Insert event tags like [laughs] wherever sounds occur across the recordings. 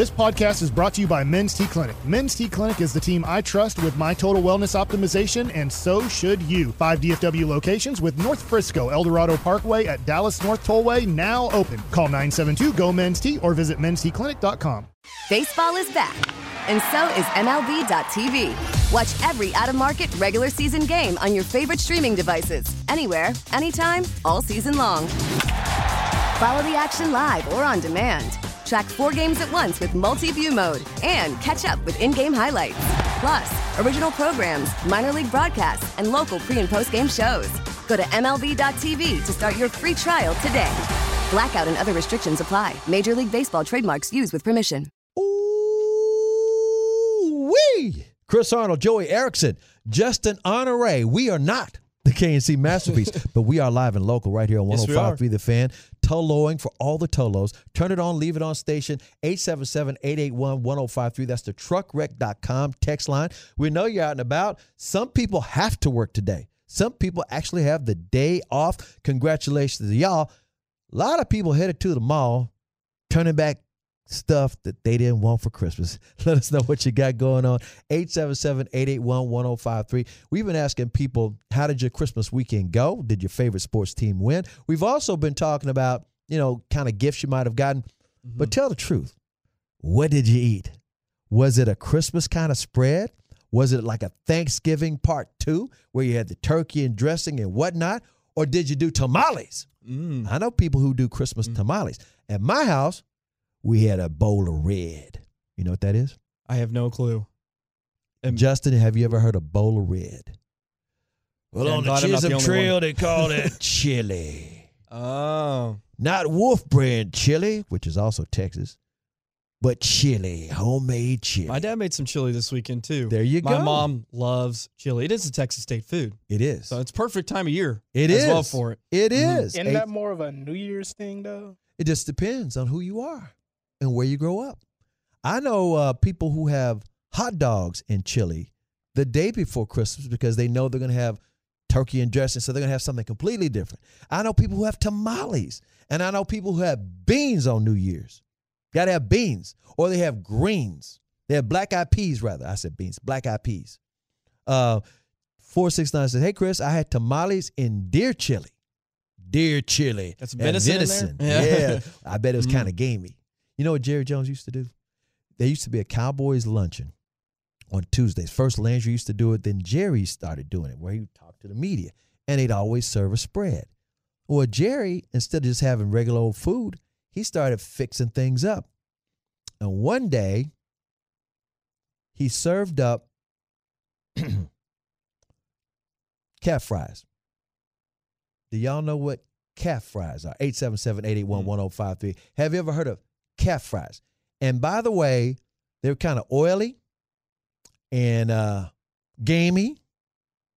This podcast is brought to you by Men's T Clinic. Men's T Clinic is the team I trust with my total wellness optimization, and so should you. Five DFW locations with North Frisco, Eldorado Parkway at Dallas North Tollway now open. Call 972 GO Men's T or visit mensteclinic.com. Baseball is back, and so is MLB.tv. Watch every out of market regular season game on your favorite streaming devices, anywhere, anytime, all season long. Follow the action live or on demand. Track four games at once with multi view mode and catch up with in game highlights. Plus, original programs, minor league broadcasts, and local pre and post game shows. Go to MLB.tv to start your free trial today. Blackout and other restrictions apply. Major League Baseball trademarks used with permission. Ooh wee! Chris Arnold, Joey Erickson, Justin Honore. We are not the K&C masterpiece, [laughs] but we are live and local right here on Yes, we 105.3 The Fan. Toloing for all the Tolos. Turn it on, leave it on station 877-881-1053. That's the truckwreck.com text line. We know you're out and about. Some people have to work today. Some people actually have the day off. Congratulations to y'all. A lot of people headed to the mall, turning back stuff that they didn't want for Christmas. [laughs] Let us know what you got going on. 877-881-1053. We've been asking people, how did your Christmas weekend go? Did your favorite sports team win? We've also been talking about, you know, kind of gifts you might have gotten. Mm-hmm. But tell the truth. What did you eat? Was it a Christmas kind of spread? Was it like a Thanksgiving part two where you had the turkey and dressing and whatnot? Or did you do tamales? Mm. I know people who do Christmas mm. tamales. At my house, we had a bowl of red. You know what that is? I have no clue. And- Justin, have you ever heard of bowl of red? Well, Yeah, I'm on the glad the Chisholm Trail, one. they call it [laughs] chili. Oh, Not wolf brand chili, which is also Texas, but chili, homemade chili. my dad made some chili this weekend too. There you my go. My mom loves chili. It is a Texas state food, It is. so it's perfect time of year. It as is well for it. It Mhm. is. Isn't Eight- that more of a New Year's thing though? It just depends on who you are and where you grow up. I know uh, people who have hot dogs in chili the day before Christmas because they know they're going to have turkey and dressing, so they're going to have something completely different. I know people who have tamales, and I know people who have beans on New Year's. Got to have beans, or they have greens. They have black eyed peas, rather. I said beans, black eyed peas. Uh, 469 says, Hey, Chris, I had tamales in deer chili. Deer chili. That's venison there? Yeah. Yeah. I bet it was Mm. kind of gamey. You know what Jerry Jones used to do? There used to be a Cowboys luncheon on Tuesdays. First Landry used to do it, then Jerry started doing it, where he would talk to the media, and they'd always serve a spread. Well, Jerry, instead of just having regular old food, he started fixing things up. And one day, he served up [clears throat] calf fries. Do y'all know what calf fries are? 877-881-1053. Mm. Have you ever heard of calf fries? And by the way, they're kind of oily and uh, gamey.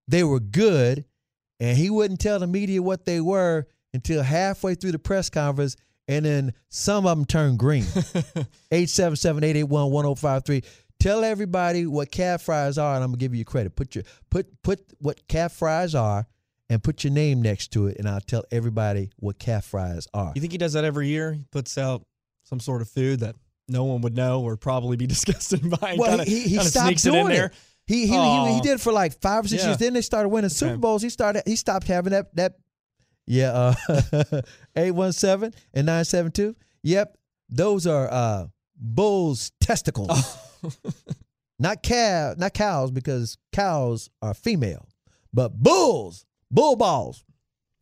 They were good, and he wouldn't tell the media what they were until halfway through the press conference, and then some of them turned green. [laughs] 877-881-1053. Tell everybody what calf fries are, and I'm gonna give you credit. Put your put put what calf fries are, and put your name next to it, and I'll tell everybody what calf fries are. You think he does that every year? He puts out some sort of food that no one would know or probably be [laughs] disgusted by. Well, kinda, he, he stopped doing it in there. He he, he he did it for like five or six Yeah. years. Then they started winning Super Okay. Bowls. He started he stopped having that that yeah uh [laughs] eight one seven and nine seven two. Yep, those are uh bulls testicles, [laughs] not cow not cows because cows are female, but bulls bull balls.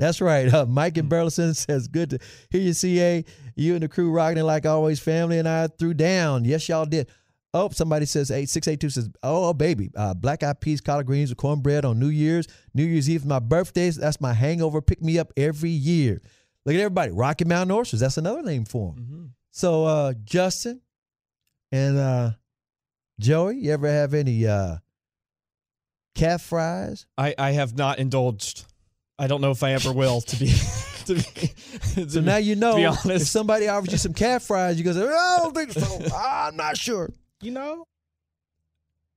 That's right. Uh, Mike Hmm. and Burleson says, "Good to hear you, CA. You and the crew rocking it like always. Family and I threw down. Yes, y'all did. Oh, somebody says eight six eight two says, oh baby, uh, black eyed peas, collard greens with cornbread on New Year's, New Year's Eve, my birthdays. That's my hangover. Pick me up every year. Look at everybody. Rocky Mountain oysters. That's another name for them. Mhm. So uh, Justin and uh, Joey, you ever have any uh, calf fries? I, I have not indulged. I don't know if I ever will. To be, [laughs] to be to So be- now you know be if somebody offers you some cat fries, you go, say, oh, I don't think so. [laughs] I'm not sure. You know,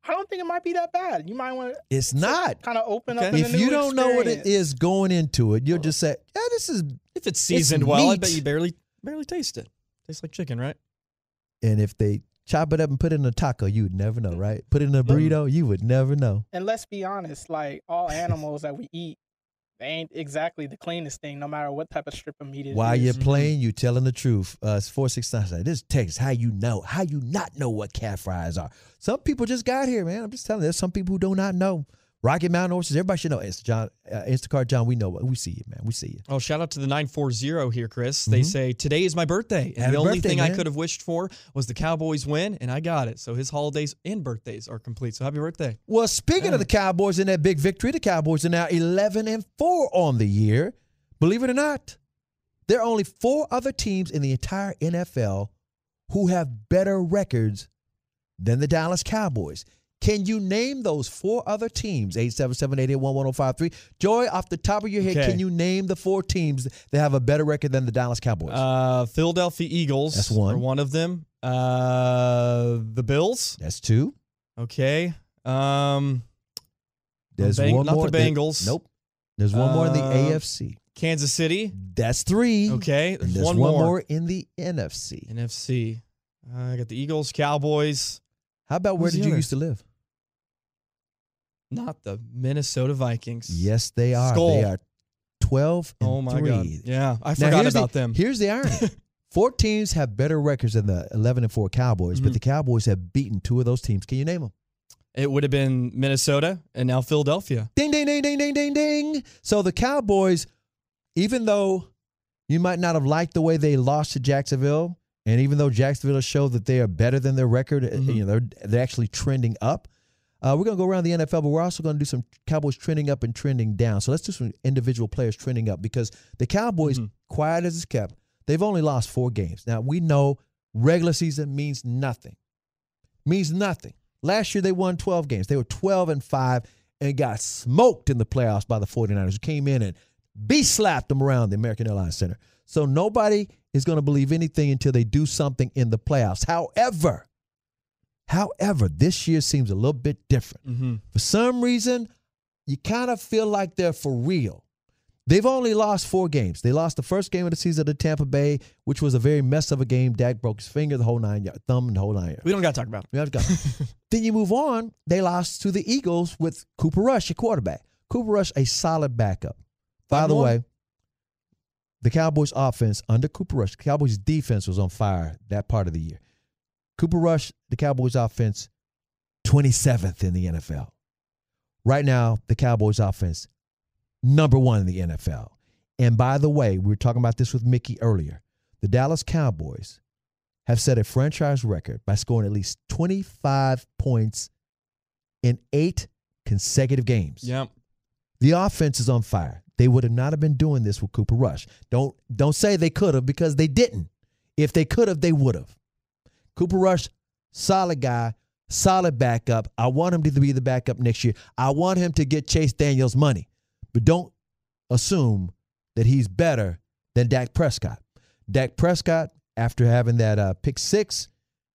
I don't think it might be that bad. You might want to It's not. kind of open up. Okay. in a If new you don't know what it is going into it, you'll just say, yeah, this is. if it's seasoned well, I bet you barely barely taste it. Tastes like chicken, right? And if they chop it up and put it in a taco. You would never know, mm. right? Put it in a burrito. Mm. You would never know. And let's be honest, like all [laughs] animals that we eat, they ain't exactly the cleanest thing, no matter what type of strip of meat it is. While you're playing, you telling the truth. Uh, it's four six nine. This is Texas. How you know? How you not know what calf fries are? Some people just got here, man. I'm just telling you. There's some people who do not know. Rocky Mountain horses. Everybody should know. It's John uh, Instacart John. We know. We see you, man. We see you. Oh, shout out to the 940 here, Chris. They say, Today is my birthday. And Mm-hmm. Happy the only birthday, thing I could have wished for was the Cowboys win, and I got it. So his holidays and birthdays are complete. So happy birthday. Well, speaking of the Cowboys and that big victory, the Cowboys are now 11 and 4 on the year. Believe it or not, there are only four other teams in the entire NFL who have better records than the Dallas Cowboys. Can you name those four other teams? 877-881-1053. Joy, off the top of your head, Okay. can you name the four teams that have a better record than the Dallas Cowboys? Uh, Philadelphia Eagles That's one. one of them. Uh, the Bills. That's two. Okay. Um, There's Bang- one not the more. There- Bengals. nope. There's one more in the Uh, AFC. Kansas City. That's three. Okay. And there's one, one, more. more in the NFC. NFC. Uh, I got the Eagles, Cowboys. How about where Who's the did you other? used to live? Not the Minnesota Vikings. Yes, they are. Skull. They are 12 and Oh my 3. God. Yeah, I Now, forgot here's about the, them. Here's the irony. [laughs] Four teams have better records than the 11 and 4 Cowboys, but Mhm. the Cowboys have beaten two of those teams. Can you name them? It would have been Minnesota and now Philadelphia. Ding, ding, ding, ding, ding, ding, ding. So the Cowboys, even though you might not have liked the way they lost to Jacksonville, and even though Jacksonville showed that they are better than their record, uh, Mhm. you know, they're, they're actually trending up. Uh, we're going to go around the NFL, but we're also going to do some Cowboys trending up and trending down. So let's do some individual players trending up because the Cowboys, Mhm. quiet as it's kept, they've only lost four games. Now, we know regular season means nothing. Means nothing. Last year, they won 12 games. They were 12 and 5 and got smoked in the playoffs by the 49ers, who came in and be slapped them around the American Airlines Center. So nobody is going to believe anything until they do something in the playoffs. However, however, this year seems a little bit different. Mm-hmm. For some reason, you kind of feel like they're for real. They've only lost four games. They lost the first game of the season to Tampa Bay, which was a very mess of a game. Dak broke his finger, the whole nine yard, thumb, and the whole nine yard. We don't got to talk about it. We have to go. then you move on. They lost to the Eagles with Cooper Rush, a quarterback. Cooper Rush, a solid backup. By Five the more? way, the Cowboys' offense under Cooper Rush, the Cowboys' defense was on fire that part of the year. Cooper Rush, the Cowboys' offense, 27th in the NFL. Right now, the Cowboys' offense, number one in the NFL. And by the way, we were talking about this with Mickey earlier. The Dallas Cowboys have set a franchise record by scoring at least 25 points in eight consecutive games. Yep. The offense is on fire. They would have not have been doing this with Cooper Rush. Don't don't say they could have because they didn't. If they could have, they would have. Cooper Rush, solid guy, solid backup. I want him to be the backup next year. I want him to get Chase Daniels money. But don't assume that he's better than Dak Prescott. Dak Prescott, after having that uh, pick six,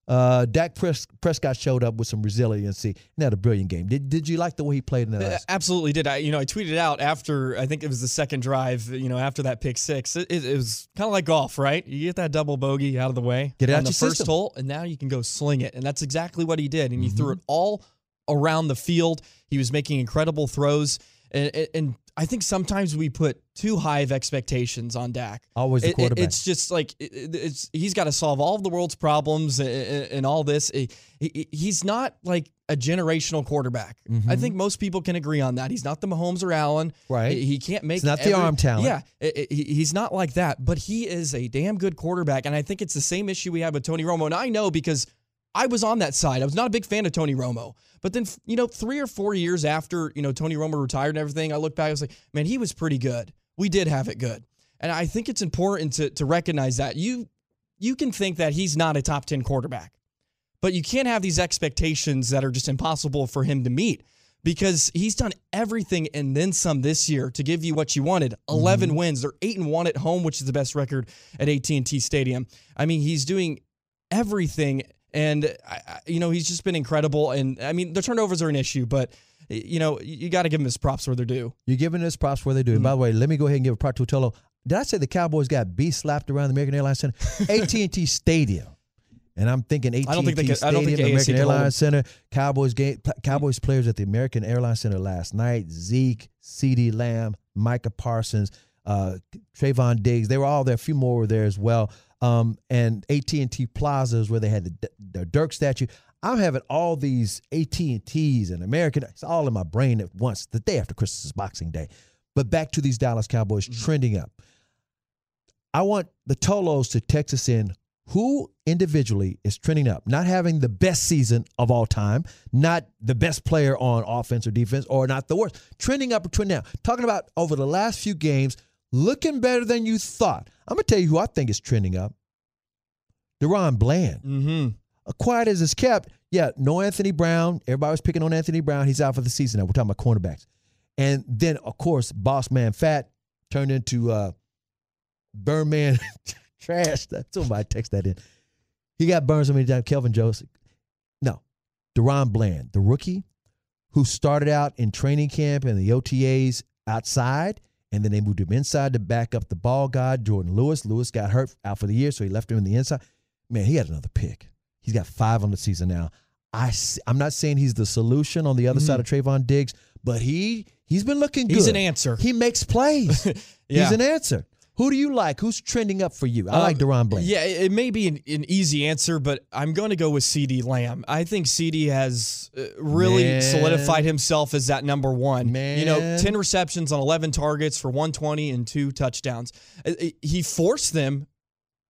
uh, Dak Pres- Prescott showed up with some resiliency and had a brilliant game. Did, did you like the way he played in that? Last- Absolutely did. I you know I tweeted out after I think it was the second drive. You know after that pick six, it, it, it was kind of like golf, right? You get that double bogey out of the way, Get it on out the first system. hole, and now you can go sling it, and that's exactly what he did. And he Mm-hmm. threw it all around the field. He was making incredible throws, and, and- I think sometimes we put too high of expectations on Dak. Always the It- it- quarterback. it's just like it- it- it's he's got to solve all of the world's problems and, and all this. He- he- He's not like a generational quarterback. I think most people can agree on that. He's not the Mahomes or Allen. Mm-hmm. Right. He, can't make. It's not the arm talent. Yeah, he's not like that. But he is a damn good quarterback, and I think it's the same issue we had with Tony Romo. And I know because I was on that side. I was not a big fan of Tony Romo. But then, you know, three or four years after, you know, Tony Romo retired and everything, I look back, I was like, man, he was pretty good. We did have it good. And I think it's important to, to recognize that. You you can think that he's not a top 10 quarterback, but you can't have these expectations that are just impossible for him to meet because he's done everything and then some this year to give you what you wanted. 11 mm-hmm. wins. They're 8 and 1 at home, which is the best record at AT&T Stadium. I mean, he's doing everything and I, I- you know, he's just been incredible and I mean, the turnovers are an issue, but you know, you got to give him his props where they're due. You're giving his props where they do. And by the way, let me go ahead and give a prop to Otello. Did I say the Cowboys got B slapped around the American Airlines Center? [laughs] AT&T Stadium. And I'm thinking AT&T I don't think they I Stadium, don't think AFC American Airlines. Center, Cowboys game, Cowboys players at the American Airlines Center last night. Zeke, CeeDee Lamb, Micah Parsons, uh, Trevon Diggs. They were all there. A few more were there as well. Um, and AT&T plazas where they had the, the Dirk statue. I'm having all these AT&Ts and American. It's all in my brain at once. The day after Christmas is Boxing Day. But back to these Dallas Cowboys trending up. I want the Tolos to text us in who individually is trending up, not having the best season of all time, not the best player on offense or defense, or not the worst. Trending up or trending down. Talking about over the last few games, looking better than you thought. I'm going to tell you who I think is trending up. DaRon Bland. Mm-hmm. Uh, quiet as it's kept. Yeah, no Anthony Brown. Everybody was picking on Anthony Brown. He's out for the season now. We're talking about cornerbacks. And then, of course, Boss Man Fat turned into uh, Man [laughs] trash. Somebody text that in. He got burned so many times. Kelvin Joseph. No. DaRon Bland, the rookie who started out in training camp and the OTAs outside, and then they moved him inside to back up the ball guy, Jourdan Lewis. Lewis got hurt out for the year, so he left him in the inside. Man, he had another pick. He's got five on the season now. I I'm not saying he's the solution on the other side of mm-hmm. Trevon Diggs, but he he's been looking good. He's an answer. He makes plays. [laughs] Yeah. He's an answer. Who do you like? Who's trending up for you? I Um, like DaRon Bland. Yeah, it may be an, an easy answer, but I'm going to go with CeeDee Lamb. I think CeeDee has uh, really Man. solidified himself as that number one. Man. You know, 10 receptions on 11 targets for 120 and two touchdowns. Uh, uh, He forced them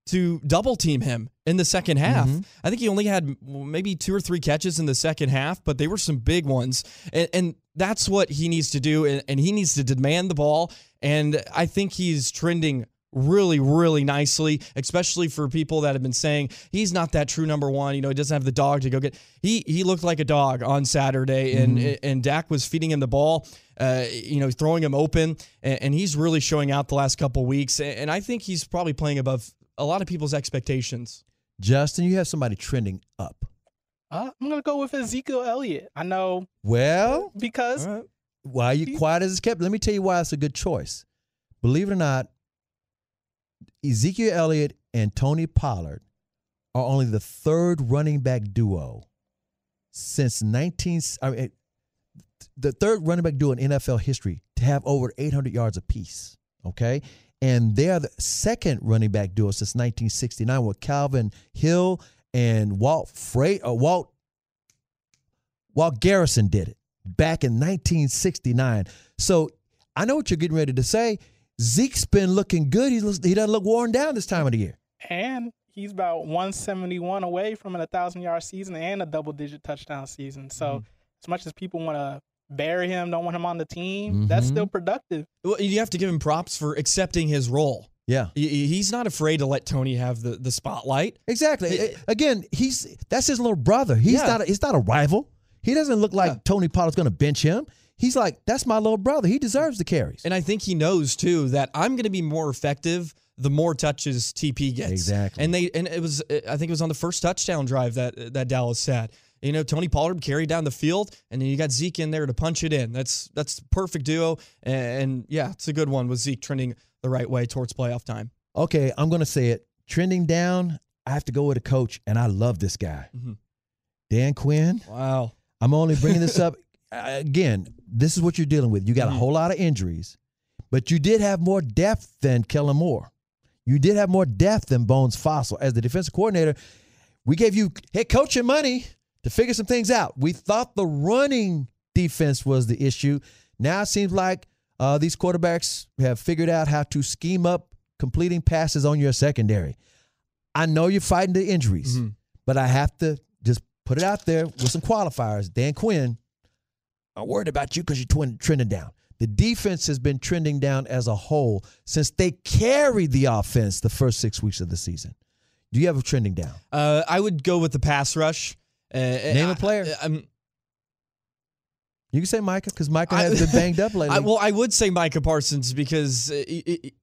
to double team him in the second half. Mm-hmm. I think he only had maybe two or three catches in the second half, but they were some big ones. And, and that's what he needs to do. And, and he needs to demand the ball. And I think he's trending really, really nicely, especially for people that have been saying he's not that true number one. You know, he doesn't have the dog to go get. He he looked like a dog on Saturday, and and Dak was feeding him the ball. Uh, you know, throwing him open, and, and he's really showing out the last couple weeks. And, and I think he's probably playing above a lot of people's expectations. Justin, you have somebody trending up. Uh, I'm gonna go with Ezekiel Elliott. I know Well, because why are you quiet as it's kept? Let me tell you why it's a good choice. Believe it or not, Ezekiel Elliott and Tony Pollard are only the third running back duo since 19 I mean, the third running back duo in NFL history to have over 800 yards apiece. Okay, and they are the second running back duo since 1969 with Calvin Hill and Walt Freight uh, or Walt Walt Garrison did it back in 1969. So I know what you're getting ready to say. Zeke's been looking good. He he doesn't look worn down this time of the year. and he's about 171 away from an 1,000 yard season and a double digit touchdown season. So, Mm-hmm. as much as people want to bury him, don't want him on the team, that's Mhm. still productive. Well, you have to give him props for accepting his role. Yeah, He's not afraid to let Tony have the, the spotlight. exactly. It- Again, he's that's his little brother. He's Yeah. not. A, he's not a rival. He doesn't look like Yeah. Tony Pollard's going to bench him. He's like that's my little brother. He deserves the carries. And I think he knows too that I'm going to be more effective the more touches TP gets. Exactly. And they and it was I think it was on the first touchdown drive that that Dallas had. You know, Tony Pollard carried down the field, and then you got Zeke in there to punch it in. That's that's perfect duo, and, and yeah, it's a good one with Zeke trending the right way towards playoff time. Okay, I'm going to say it. Trending down. I have to go with a coach, and I love this guy, Mhm. Dan Quinn. Wow. I'm only bringing this up [laughs] uh, again. This is what you're dealing with. You got a mm-hmm. whole lot of injuries, but you did have more depth than Kellen Moore. You did have more depth than Bones Fassel as the defensive coordinator. We gave you head coaching money to figure some things out. We thought the running defense was the issue. Now it seems like uh, these quarterbacks have figured out how to scheme up completing passes on your secondary. I know you're fighting the injuries, mm-hmm. but I have to put it out there with some qualifiers. Dan Quinn, I'm worried about you because you're trending down. The defense has been trending down as a whole since they carried the offense the first six weeks of the season. Do you have a trending down? Uh, I would go with the pass rush. Uh, Name a a player. I'm, You can say Micah because Micah I- has been [laughs] banged up lately. I, well, I would say Micah Parsons because uh, he- he-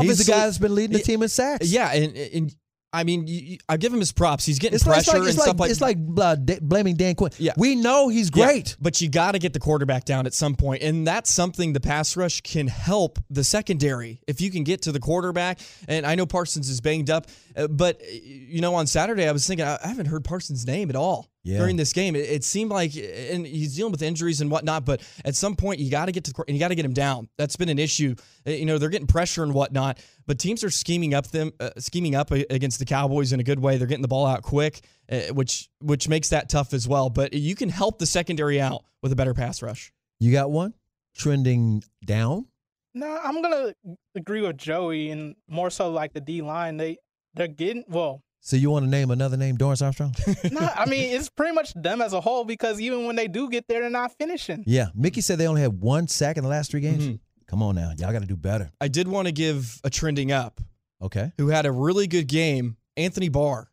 He's the guy that's been leading the team in sacks. Yeah, and, and I mean, you, you, I give him his props. He's getting It's like, pressure like, and it's stuff like, like it's like uh, da- blaming Dan Quinn. Yeah. We know he's Yeah, great. but you got to get the quarterback down at some point, and that's something the pass rush can help the secondary if you can get to the quarterback. And I know Parsons is banged up, uh, but uh, you know, on Saturday I was thinking I haven't heard Parsons' name at all Yeah. during this game. It, it seemed like, and he's dealing with injuries and whatnot. But at some point, you got to get to the, and you got to get him down. That's been an issue. Uh, You know, they're getting pressure and whatnot, but teams are scheming up them, uh, scheming up against the Cowboys in a good way. They're getting the ball out quick, uh, which which makes that tough as well. But you can help the secondary out with a better pass rush. You got one trending down. No, I'm gonna agree with Joey, and more so like the D line. They they're getting well. So you want to name another name, Dorance Armstrong? [laughs] No, I mean it's pretty much them as a whole because even when they do get there, they're not finishing. yeah. Mickey said they only had one sack in the last three games. Mhm. Come on now, y'all got to do better. I did want to give a trending up Okay. who had a really good game, Anthony Barr.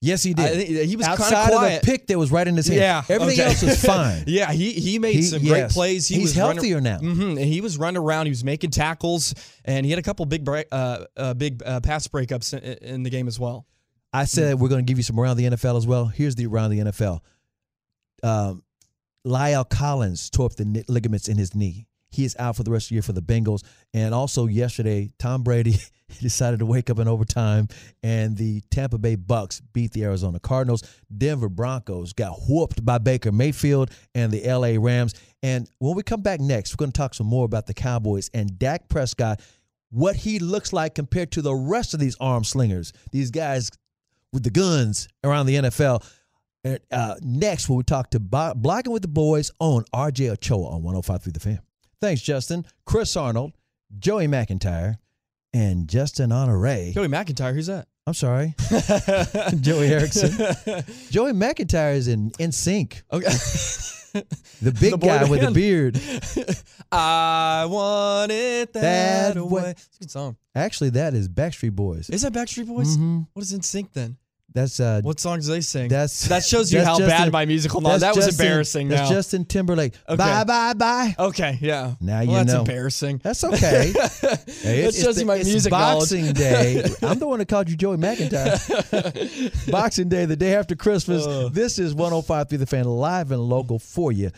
Yes, he did. I he was kind of Outside of quiet. the pick that was right in his hand. Yeah, Everything okay. else was [laughs] fine. yeah, he he made He- some great plays. He He's was running- healthier now. Mhm, and he was running around. He was making tackles, and he had a couple big break, uh, uh, big uh, pass breakups in, in the game as well. I said we're going to give you some around the NFL as well. Here's the around the NFL. Um, La'el Collins tore up the ligaments in his knee. He is out for the rest of the year for the Bengals. And also yesterday, Tom Brady [laughs] decided to wake up in overtime, and the Tampa Bay Bucks beat the Arizona Cardinals. Denver Broncos got whooped by Baker Mayfield and the LA Rams. And when we come back next, we're going to talk some more about the Cowboys and Dak Prescott, what he looks like compared to the rest of these arm slingers. These guys with the guns around the NFL. And, uh, next, when we talk to Bo- Blogging with the Boys on RJ Ochoa on 105.3 The Fan. Thanks, Justin. Chris Arnold, Joey McIntyre, and Justin Honore. Joey McIntyre, who's that? I'm sorry, [laughs] Joey Erickson. Joey McIntyre is in NSYNC. Okay. The big The guy with the beard. [laughs] I want it that, That way. way. It's a good song. Actually, that is Backstreet Boys. Is that Backstreet Boys? Mhm. What is NSYNC then? That's uh, What songs do they sing? that's that shows you [laughs] that's how Justin- bad my musical knowledge. That was Justin- embarrassing. That's now. Justin Timberlake. Okay. Bye bye bye. okay, yeah. Now well, you that's know. That's embarrassing. That's okay. [laughs] Hey, that it's- shows it's you my the- music Boxing knowledge. Day. [laughs] I'm the one that called you Joey McIntyre. Boxing Day, the day after Christmas. Uh. this is 105 through the fan live and local for you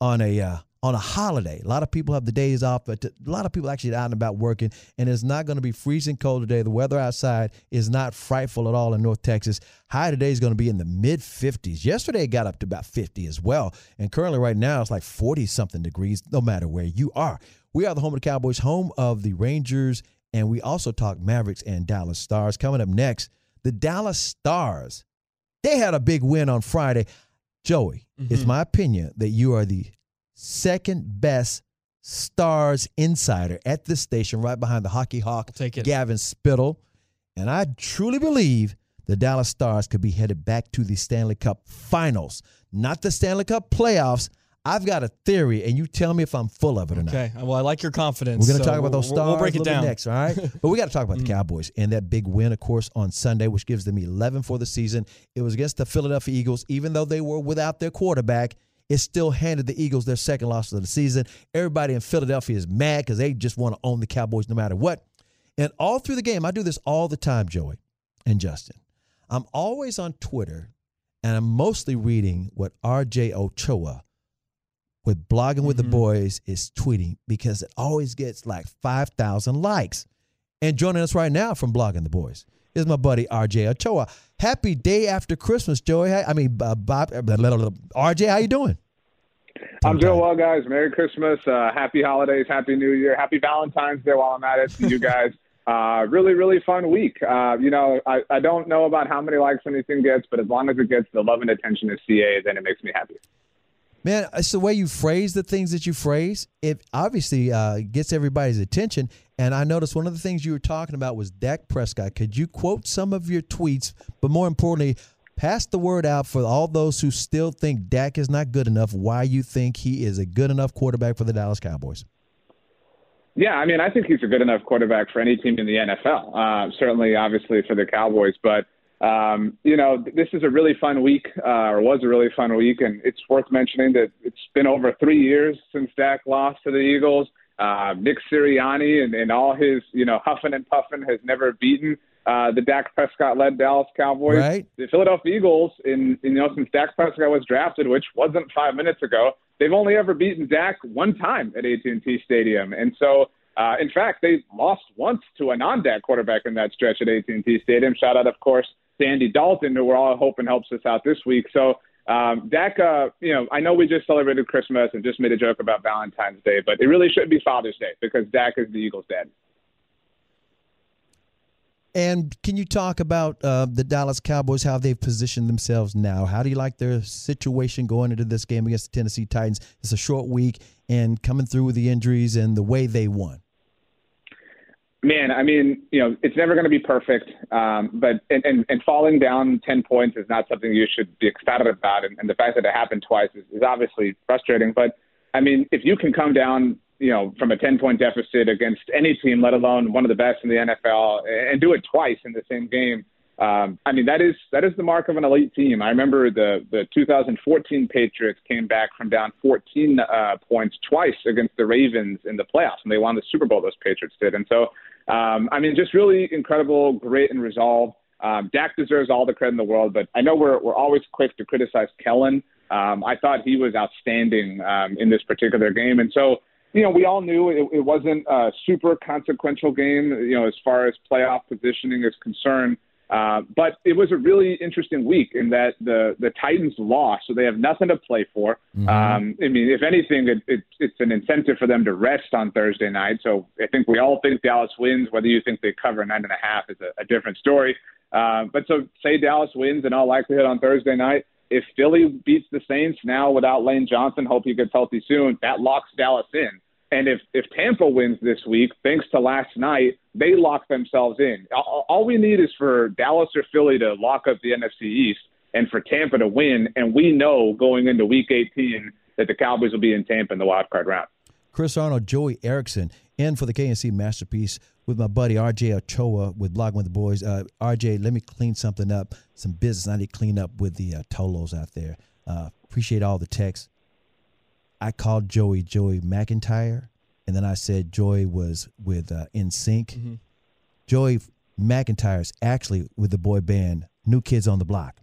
on a uh, on a holiday. A lot of people have the days off, but a lot of people actually out and about working. And it's not going to be freezing cold today. The weather outside is not frightful at all in North Texas. High today is going to be in the mid 50s. Yesterday it got up to about 50 as well, and currently right now it's like 40 something degrees. No matter where you are, we are the home of the Cowboys, home of the Rangers, and we also talk Mavericks and Dallas Stars. Coming up next, the Dallas Stars. They had a big win on Friday. Joey, it's Mhm. my opinion that you are the second best Stars insider at this station, right behind the hockey hawk, take it. Gavin Spittle. And I truly believe the Dallas Stars could be headed back to the Stanley Cup finals, not the Stanley Cup playoffs. I've got a theory, and you tell me if I'm full of it or not. Okay. Well, I like your confidence. We're going to so talk about those stars We'll break it down. next, all right? [laughs] but we got to talk about the mm. Cowboys and that big win, of course, on Sunday, which gives them 11 for the season. It was against the Philadelphia Eagles. Even though they were without their quarterback, it still handed the Eagles their second loss of the season. Everybody in Philadelphia is mad because they just want to own the Cowboys no matter what. And all through the game, I do this all the time, Joey and Justin. I'm always on Twitter, and I'm mostly reading what RJ Ochoa with blogging with the Mhm. boys is tweeting because it always gets like 5,000 likes. And joining us right now from blogging the boys is my buddy RJ Ochoa. Happy day after Christmas, Joey. I mean, uh, Bob, uh, blah, blah, blah. RJ, how you doing? I'm doing well, guys. Merry Christmas, uh, happy holidays, happy New Year, happy Valentine's Day while I'm at it to you [laughs] guys. Uh, really, really fun week. Uh, you know, I, I don't know about how many likes anything gets, but as long as it gets the love and attention of CA, then it makes me happy. Man, it's the way you phrase the things that you phrase. It obviously uh, gets everybody's attention. And I noticed one of the things you were talking about was Dak Prescott. Could you quote some of your tweets, but more importantly, pass the word out for all those who still think Dak is not good enough? Why you think he is a good enough quarterback for the Dallas Cowboys? Yeah, I mean, I think he's a good enough quarterback for any team in the NFL. Uh, certainly, obviously, for the Cowboys. But, um, you know, this is a really fun week, uh, or was a really fun week. And it's worth mentioning that it's been over three years since Dak lost to the Eagles. Uh, Nick Sirianni and, and all his, you know, huffing and puffing has never beaten uh, the Dak Prescott-led Dallas Cowboys. Right. The Philadelphia Eagles, in, in you know since Dak Prescott was drafted, which wasn't five minutes ago, they've only ever beaten Dak one time at AT&T Stadium, and so. Uh, in fact, they lost once to a non-Dak quarterback in that stretch at AT&T Stadium. Shout out, of course, to Andy Dalton, who we're all hoping helps us out this week. So um, Dak, uh, you know, I know we just celebrated Christmas and just made a joke about Valentine's Day, but it really should be Father's Day because Dak is the Eagles' dad. And can you talk about uh, the Dallas Cowboys, how they've positioned themselves now? How do you like their situation going into this game against the Tennessee Titans? It's a short week and coming through with the injuries and the way they won. Man, I mean, you know, it's never going to be perfect, um, but and, and, and falling down ten points is not something you should be excited about, and, and the fact that it happened twice is, is obviously frustrating. But I mean, if you can come down, you know, from a ten point deficit against any team, let alone one of the best in the NFL, and do it twice in the same game, um, I mean, that is that is the mark of an elite team. I remember the the 2014 Patriots came back from down 14 uh, points twice against the Ravens in the playoffs, and they won the Super Bowl. Those Patriots did, and so um, I mean, just really incredible, grit and resolve. Um, Dak deserves all the credit in the world, but I know we're we're always quick to criticize Kellen. Um, I thought he was outstanding um, in this particular game, and so you know we all knew it, it wasn't a super consequential game, you know, as far as playoff positioning is concerned. Uh, but it was a really interesting week in that the the Titans lost, so they have nothing to play for. Mm-hmm. Um, I mean, if anything, it, it, it's an incentive for them to rest on Thursday night. So I think we all think Dallas wins. Whether you think they cover nine and a half is a, a different story. Uh, but so say Dallas wins in all likelihood on Thursday night. If Philly beats the Saints now without Lane Johnson, hope he gets healthy soon. That locks Dallas in. And if if Tampa wins this week, thanks to last night, they lock themselves in. All, all we need is for Dallas or Philly to lock up the NFC East, and for Tampa to win. And we know going into Week 18 that the Cowboys will be in Tampa in the wild card round. Chris Arnold, Joey Erickson, in for the K&C masterpiece with my buddy RJ Ochoa with Blogging with the Boys. Uh, RJ, let me clean something up, some business I need to clean up with the uh, Tolos out there. Uh, appreciate all the texts. I called Joey Joey McIntyre, and then I said Joey was with uh, Sync. Mm-hmm. Joey McIntyre is actually with the boy band New Kids on the Block,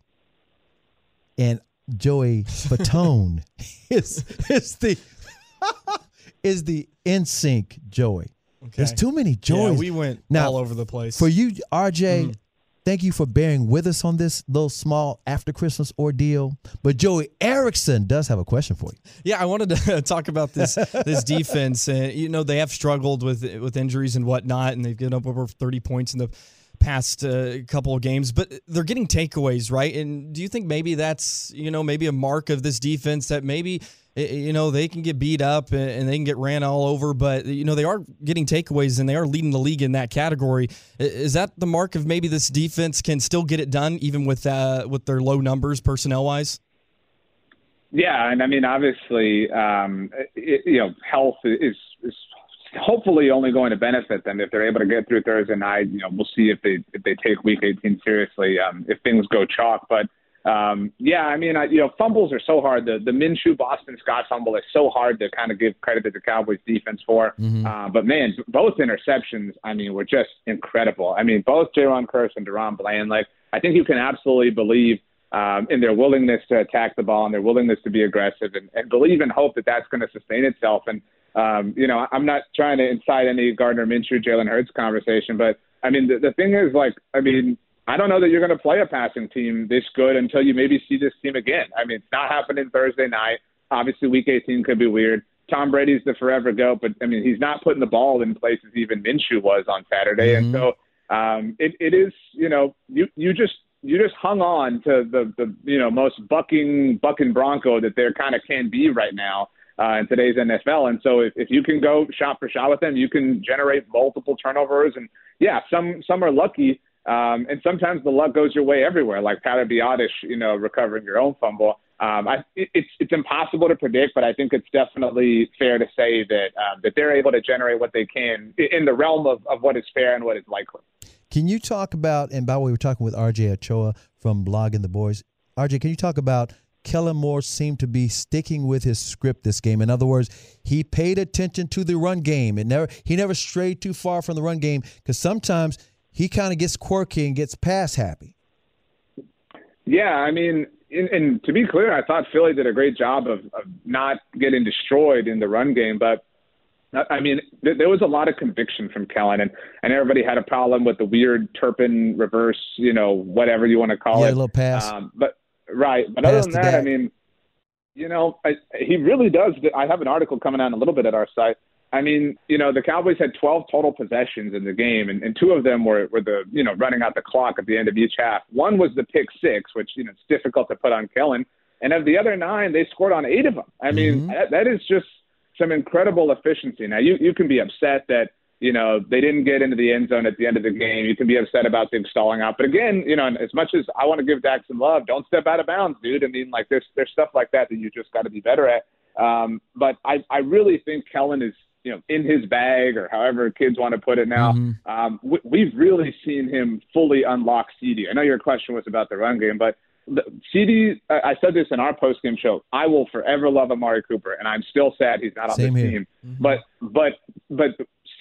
and Joey [laughs] Fatone is is the [laughs] is the NSYNC Joey. Okay. There's too many Joys. Yeah, we went now, all over the place. For you, RJ, mm-hmm thank you for bearing with us on this little small after Christmas ordeal. But Joey Erickson does have a question for you. Yeah, I wanted to [laughs] talk about this this defense. And you know, they have struggled with with injuries and whatnot, and they've given up over 30 points in the past uh, couple of games, but they're getting takeaways, right? And do you think maybe that's you know maybe a mark of this defense that maybe you know they can get beat up and they can get ran all over but you know they are getting takeaways and they are leading the league in that category. Is that the mark of maybe this defense can still get it done even with uh, with their low numbers personnel wise yeah and i mean obviously um, it, you know health is is hopefully only going to benefit them. If they're able to get through thursday night you know we'll see if they if they take week 18 seriously um, if things go chalk but um, yeah, I mean, I, you know, fumbles are so hard. The the Minshew Boston Scott fumble is so hard to kind of give credit to the Cowboys defense for. Mm-hmm. Uh, but man, both interceptions, I mean, were just incredible. I mean, both Jayron Kearse and DaRon Bland. Like, I think you can absolutely believe um, in their willingness to attack the ball and their willingness to be aggressive, and, and believe and hope that that's going to sustain itself. And um, you know, I'm not trying to incite any Gardner Minshew, Jalen Hurts conversation, but I mean, the, the thing is, like, I mean, I don't know that you're going to play a passing team this good until you maybe see this team again. I mean, it's not happening Thursday night. Obviously, Week 18 could be weird. Tom Brady's the forever go, but I mean, he's not putting the ball in places even Minshew was on Saturday, mm-hmm. and so um, it it is you know you you just you just hung on to the the you know most bucking bucking Bronco that there kind of can be right now uh, in today's NFL. And so if, if you can go shot for shot with them, you can generate multiple turnovers. And yeah, some some are lucky um, and sometimes the luck goes your way everywhere, like Biadasz, you know, recovering your own fumble. Um, I, it, it's it's impossible to predict, but I think it's definitely fair to say that um, that they're able to generate what they can in the realm of, of what is fair and what is likely. Can you talk about? And by the way, we're talking with RJ Ochoa from Blogging the Boys. RJ, can you talk about Kellen Moore seemed to be sticking with his script this game. In other words, he paid attention to the run game. It never he never strayed too far from the run game because sometimes he kind of gets quirky and gets pass happy. Yeah, I mean, and, and to be clear, I thought Philly did a great job of, of not getting destroyed in the run game, but I mean, there was a lot of conviction from Kellen, and, and everybody had a problem with the weird Turpin reverse, you know, whatever you want to call yeah, it. a little pass. Um, but right, but Pass other than to that, I mean, you know, I, he really does. I have an article coming out in a little bit at our site. I mean, you know, the Cowboys had 12 total possessions in the game, and, and two of them were, were the, you know, running out the clock at the end of each half. One was the pick six, which, you know, it's difficult to put on Kellen. And of the other nine, they scored on eight of them. I mean, that, that is just some incredible efficiency. Now, you, you can be upset that, you know, they didn't get into the end zone at the end of the game. You can be upset about them stalling out. But again, you know, as much as I want to give Dak some love, don't step out of bounds, dude. I mean, like there's there's stuff like that that you just got to be better at. Um, but I I really think Kellen is you know in his bag or however kids want to put it now. Um, we, we've really seen him fully unlock CeeDee. I know your question was about the run game, but the- CeeDee, I I said this in our post game show. I will forever love Amari Cooper, and I'm still sad he's not on Same this here. team. But but but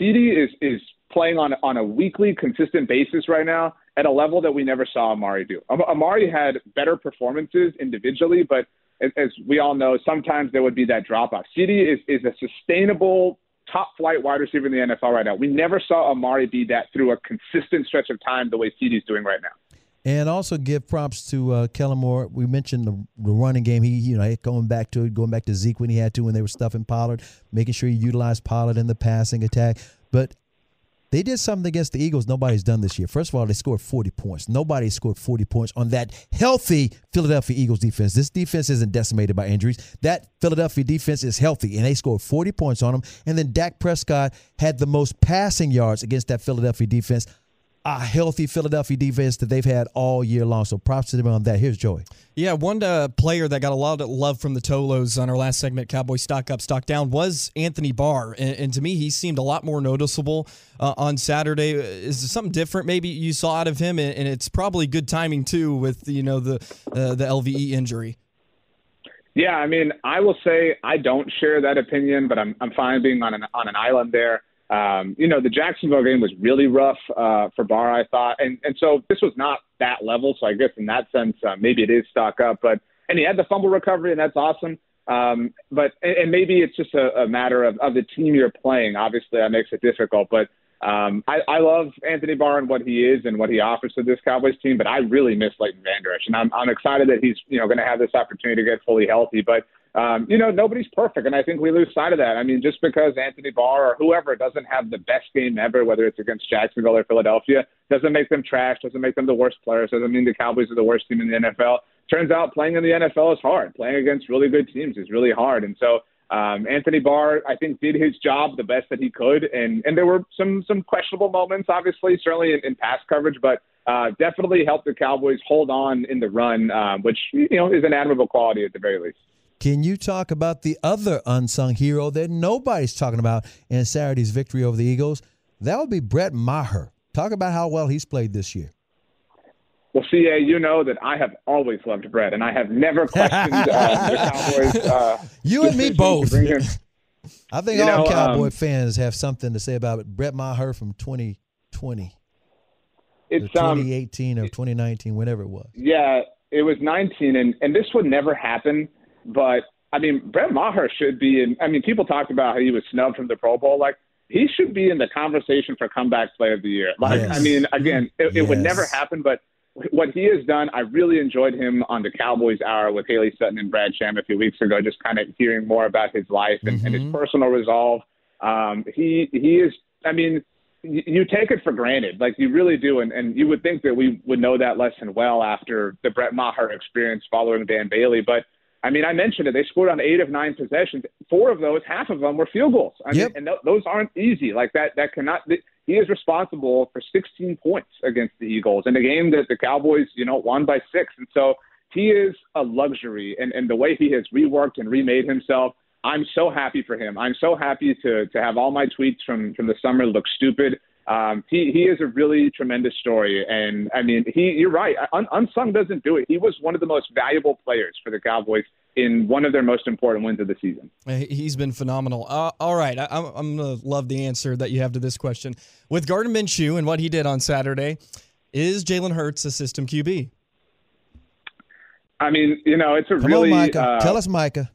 CeeDee is is playing on on a weekly, consistent basis right now at a level that we never saw Amari do. Am- Amari had better performances individually, but as, as we all know, sometimes there would be that drop off. CeeDee is is a sustainable top flight wide receiver in the NFL right now. We never saw Amari be that through a consistent stretch of time the way CeeDee's doing right now. And also give props to uh, Kellen Moore. We mentioned the, the running game. He, you know, going back to it, going back to Zeke when he had to when they were stuffing Pollard, making sure he utilized Pollard in the passing attack. But they did something against the Eagles nobody's done this year. First of all, they scored 40 points. Nobody scored 40 points on that healthy Philadelphia Eagles defense. This defense isn't decimated by injuries. That Philadelphia defense is healthy, and they scored 40 points on them. And then Dak Prescott had the most passing yards against that Philadelphia defense. A healthy Philadelphia defense that they've had all year long. So props to them on that. Here's Joey. Yeah, one uh, player that got a lot of love from the Tolos on our last segment, Cowboy Stock Up, Stock Down, was Anthony Barr. And, and to me, he seemed a lot more noticeable uh, on Saturday. Is there something different maybe you saw out of him? And, and it's probably good timing, too, with, you know, the, uh, the LVE injury. Yeah, I mean, I will say I don't share that opinion, but I'm I'm fine being on an on an island there. Um, you know, the Jacksonville game was really rough uh, for Barr, I thought, and and so this was not that level. So I guess in that sense, uh, maybe it is stock up. But and he had the fumble recovery, and that's awesome. Um, but and, and maybe it's just a, a matter of of the team you're playing. Obviously, that makes it difficult, but. Um, I, I love Anthony Barr and what he is and what he offers to this Cowboys team, but I really miss Leighton Vander Esch, and I'm, I'm excited that he's you know going to have this opportunity to get fully healthy. But um, you know nobody's perfect, and I think we lose sight of that. I mean, just because Anthony Barr or whoever doesn't have the best game ever, whether it's against Jacksonville or Philadelphia, doesn't make them trash, doesn't make them the worst players, doesn't mean the Cowboys are the worst team in the NFL. Turns out playing in the NFL is hard. Playing against really good teams is really hard, and so um, Anthony Barr, I think, did his job the best that he could, and and there were some some questionable moments, obviously, certainly in, in pass coverage, but uh, definitely helped the Cowboys hold on in the run, um, which you know is an admirable quality at the very least. Can you talk about the other unsung hero that nobody's talking about in Saturday's victory over the Eagles? That would be Brett Maher. Talk about how well he's played this year. Well, CA, you know that I have always loved Brett, and I have never [laughs] questioned uh, the Cowboys. Uh, You and me both. [laughs] I think You all know, Cowboy um, fans have something to say about it. Brett Maher from 2020, or It's um, 2018, or 2019, whenever it was. Yeah, it was 19, and and this would never happen. But I mean, Brett Maher should be in. I mean, people talked about how he was snubbed from the Pro Bowl. Like he should be in the conversation for comeback play of the year. Like Yes. I mean, again, it, it would never happen. But what he has done, I really enjoyed him on the Cowboys Hour with Haley Sutton and Brad Sham a few weeks ago. Just kind of hearing more about his life and, and his personal resolve. Um, he he is. I mean, you, you take it for granted, like you really do, and, and you would think that we would know that lesson well after the Brett Maher experience following Dan Bailey. But I mean, I mentioned it; they scored on eight of nine possessions. Four of those, half of them, were field goals. I Yep. mean, and th- those aren't easy. Like that, that cannot. Th- he is responsible for 16 points against the Eagles in a game that the Cowboys, you know, won by six. And so he is a luxury, and and the way he has reworked and remade himself. I'm so happy for him. I'm so happy to to have all my tweets from from the summer look stupid. Um, he he is a really tremendous story, and I mean he you're right. Un, unsung doesn't do it. He was one of the most valuable players for the Cowboys in one of their most important wins of the season. He's been phenomenal. Uh, all right, I, I'm, I'm going to love the answer that you have to this question. With Gardner Minshew and what he did on Saturday, is Jalen Hurts a system QB? I mean, you know, it's a Come really. on, Micah. uh, Tell us, Micah.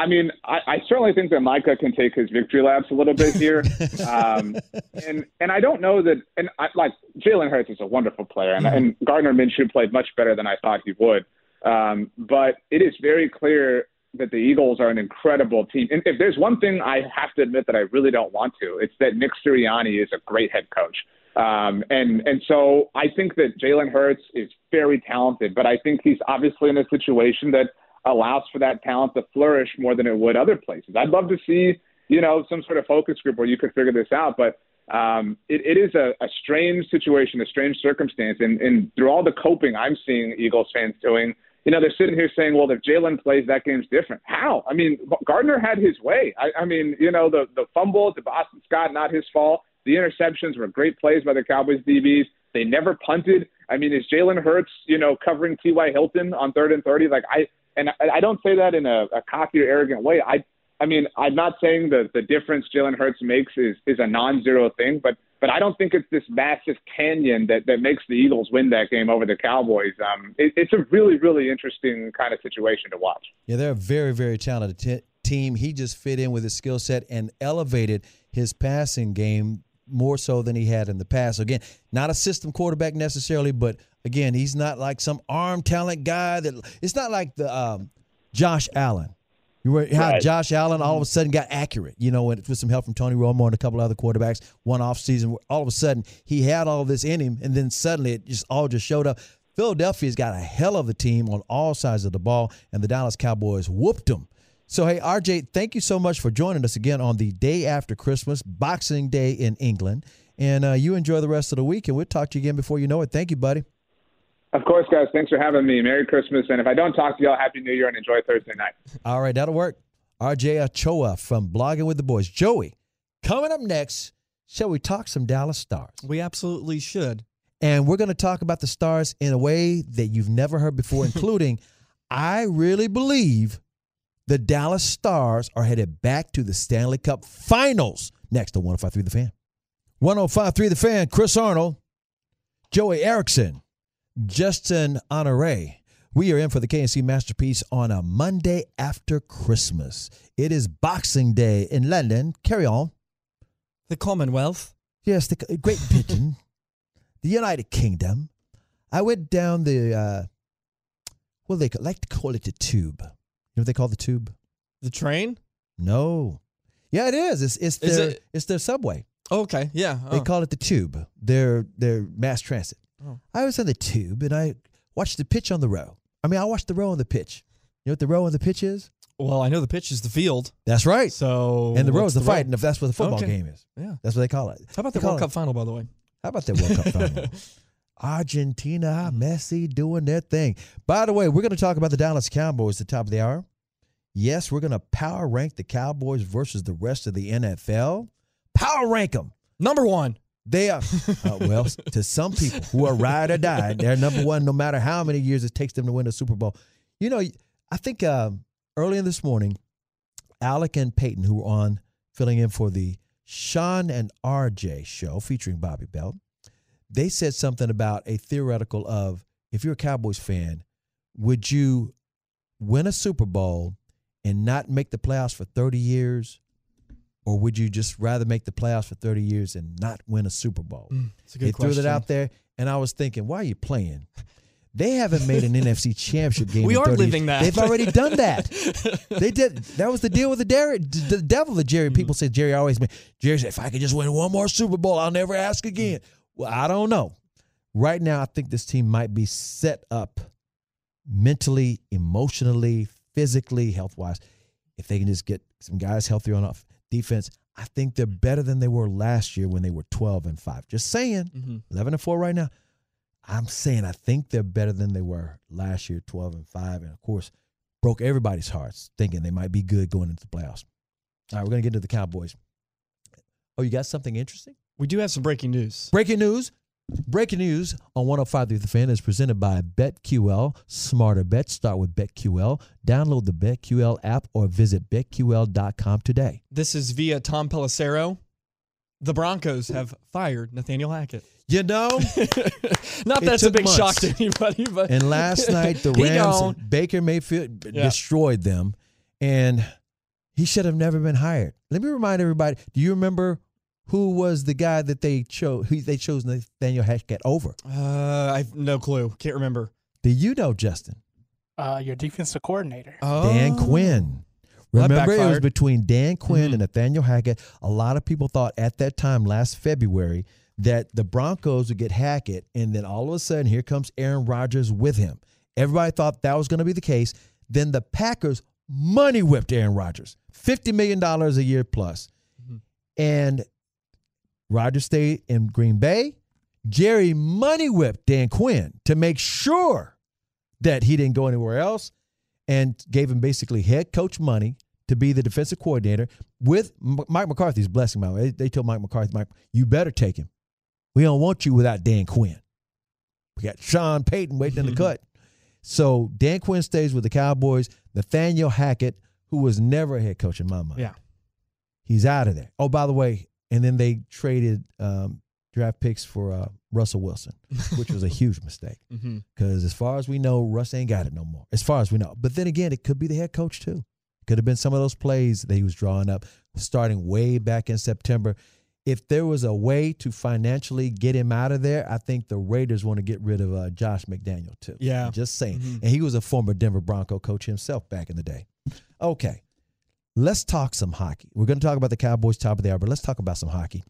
I mean, I, I certainly think that Micah can take his victory laps a little bit here, [laughs] um, and and I don't know that. And I, like Jalen Hurts is a wonderful player, and, and Gardner Minshew played much better than I thought he would. Um, but it is very clear that the Eagles are an incredible team. And if there's one thing I have to admit that I really don't want to, it's that Nick Sirianni is a great head coach. Um, and and so I think that Jalen Hurts is very talented, but I think he's obviously in a situation that allows for that talent to flourish more than it would other places. I'd love to see, you know, some sort of focus group where you could figure this out, but um, it, it is a, a strange situation, a strange circumstance, and, and through all the coping I'm seeing Eagles fans doing, you know, they're sitting here saying, well, if Jalen plays, that game's different. How? I mean, Gardner had his way. I, I mean, you know, the, the fumble to Boston Scott, not his fault. The interceptions were great plays by the Cowboys DBs. They never punted. I mean, is Jalen Hurts, you know, covering T.Y. Hilton on third and 30? Like, I, and I, don't say that in a, a cocky or arrogant way. I, I mean, I'm not saying that the difference Jalen Hurts makes is, is a non-zero thing, but but I don't think it's this massive canyon that, that makes the Eagles win that game over the Cowboys. Um, it, it's a really, really interesting kind of situation to watch. Yeah, they're a very, very talented t- team. He just fit in with his skill set and elevated his passing game more so than he had in the past. Again, not a system quarterback necessarily, but again, he's not like some arm talent guy. That it's not like the um, Josh Allen. You were how Right. Josh Allen all of a sudden got accurate, you know, with with some help from Tony Romo and a couple other quarterbacks. One off season, all of a sudden he had all this in him, and then suddenly it just all just showed up. Philadelphia's got a hell of a team on all sides of the ball, and the Dallas Cowboys whooped them. So hey, RJ, thank you so much for joining us again on the day after Christmas, Boxing Day in England, and uh, you enjoy the rest of the week, and we'll talk to you again before you know it. Thank you, buddy. Of course, guys. Thanks for having me. Merry Christmas, and if I don't talk to y'all, Happy New Year and enjoy Thursday night. All right, that'll work. RJ Ochoa from Blogging with the Boys. Joey, coming up next, shall we talk some Dallas Stars? We absolutely should. And we're going to talk about the Stars in a way that you've never heard before, [laughs] including I really believe the Dallas Stars are headed back to the Stanley Cup Finals next to 1053 The Fan. 1053 The Fan, Chris Arnold, Joey Erickson, Justin Honore. We are in for the K&C Masterpiece on a Monday after Christmas. It is Boxing Day in London. Carry on. The Commonwealth. Yes, the Great Britain, [laughs] the United Kingdom. I went down the, uh, well, they like to call it the tube. You know what they call the tube? The train? No. Yeah, it is. It's it's Is their it- it's their subway. Okay, yeah. They oh. call it the tube. Their their mass transit. Oh. I was on the tube and I watched the pitch on the row. I mean, I watched the row on the pitch. You know what the row on the pitch is? well, I know the pitch is the field. That's right. So and the row what's is the, fight, and if that's what the football Okay. game is. Yeah. That's what they call it. How about They the call World it- Cup final, by the way? How about that World Cup final? [laughs] Argentina, Messi doing their thing. By the way, we're going to talk about the Dallas Cowboys at the top of the hour. Yes, we're going to power rank the Cowboys versus the rest of the NFL. Power rank them. Number one. They are, uh, well, to some people who are ride or die, they're number one no matter how many years it takes them to win a Super Bowl. You know, I think um, early in this morning, Alec and Peyton, who were on filling in for the Shan and RJ show featuring Bobby Belt, they said something about a theoretical of if you're a Cowboys fan, would you win a Super Bowl and not make the playoffs for 30 years? Or would you just rather make the playoffs for 30 years and not win a Super Bowl? Mm, it's a They threw question. it out there, and I was thinking, why are you playing? They haven't made an [laughs] NFC championship game. We in are living years. that. They've already done that. [laughs] they did. That was the deal with the Derry, the devil of Jerry. People mm. say Jerry always. made- Jerry said, if I could just win one more Super Bowl, I'll never ask again. Well, I don't know. Right now, I think this team might be set up mentally, emotionally, physically, health wise. If they can just get some guys healthier on off defense, I think they're better than they were last year when they were 12 and 5. Just saying. Mhm. 11 and 4 right now. I'm saying I think they're better than they were last year, 12 and 5. And of course, broke everybody's hearts thinking they might be good going into the playoffs. All right, we're going to get into the Cowboys. Oh, you got something interesting? We do have some breaking news. Breaking news Breaking news on 105 The Fan is presented by BetQL. Smarter bets start with BetQL. Download the BetQL app or visit betql.com today. This is via Tom Pelissero. The Broncos have fired Nathaniel Hackett. You know, [laughs] Not that's a big shock to anybody, but and last [laughs] night the Rams. Baker Mayfield Yeah. destroyed them, and he should have never been hired. Let me remind everybody: Do you remember who was the guy that they chose? Who they chose Nathaniel Hackett over? uh, I have no clue. Can't remember. Do you know, Justin? Uh, your defensive coordinator. Dan Oh. Quinn. Remember, it was between Dan Quinn Mhm. and Nathaniel Hackett. A lot of people thought at that time, last February, that the Broncos would get Hackett, and then all of a sudden, here comes Aaron Rodgers with him. Everybody thought that was going to be the case. Then the Packers money whipped Aaron Rodgers, fifty million dollars a year plus. plus, and Rodgers stayed in Green Bay. Jerry money whipped Dan Quinn to make sure that he didn't go anywhere else and gave him basically head coach money to be the defensive coordinator with Mike McCarthy's blessing. My they, they told Mike McCarthy, Mike, you better take him. We don't want you without Dan Quinn. We got Sean Payton waiting in the [laughs] cut. So Dan Quinn stays with the Cowboys. Nathaniel Hackett, who was never a head coach in my mind, Yeah. he's out of there. Oh, by the way, and then they traded um, draft picks for uh, Russell Wilson, which was a [laughs] huge mistake. Mm-hmm. Because as far as we know, Russ ain't got it no more. As far as we know. But then again, it could be the head coach too. Could have been some of those plays that he was drawing up starting way back in September. If there was a way to financially get him out of there, I think the Raiders want to get rid of uh, Josh McDaniel too. Yeah. I'm just saying. Mhm. And he was a former Denver Bronco coach himself back in the day. Okay. Let's talk some hockey. We're going to talk about the Cowboys top of the hour, but let's talk about some hockey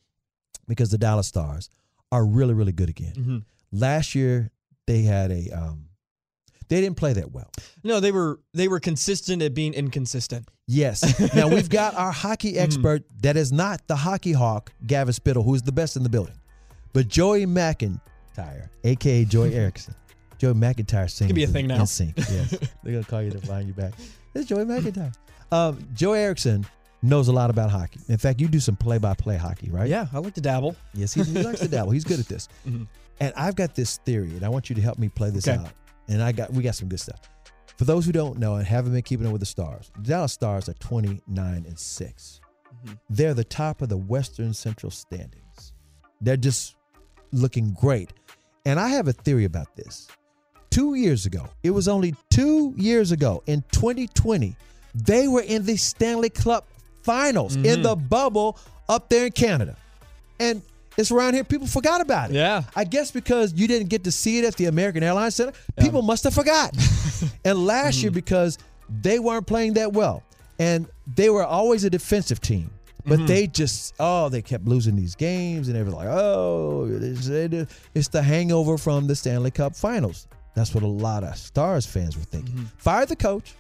because the Dallas Stars are really, really good again. Mm-hmm. Last year they had a um, they didn't play that well. No, they were they were consistent at being inconsistent. Yes. now we've got our hockey [laughs] Mm-hmm. expert that is not the hockey hawk, Gavin Spittle, who is the best in the building, but Joey McIntyre, aka Joey [laughs] Erickson. Joey McIntyre singing. be a thing now. NSYNC, Yes, [laughs] they're gonna call you to find you back. It's Joey McIntyre. Um, Joey Erickson knows a lot about hockey. In fact, you do some play-by-play hockey, right? Yeah, I like to dabble. Yes, he, he likes to dabble. He's good at this. [laughs] Mhm. And I've got this theory, and I want you to help me play this Okay. out. And I got we got some good stuff. For those who don't know and haven't been keeping up with the Stars, the Dallas Stars are 29 and 6. Mhm. They're the top of the Western Central standings. They're just looking great. And I have a theory about this. Two years ago, it was only two years ago in 2020, they were in the Stanley Cup finals in Mhm. the bubble up there in Canada. And it's around here, people forgot about it. Yeah. I guess because you didn't get to see it at the American Airlines Center, people must have forgot. [laughs] and last Mm-hmm. year, because they weren't playing that well, and they were always a defensive team, but Mm-hmm. they just oh they kept losing these games, and they were like oh it's, it's the hangover from the Stanley Cup Finals. That's what a lot of Stars fans were thinking. Mm-hmm. Fire the coach,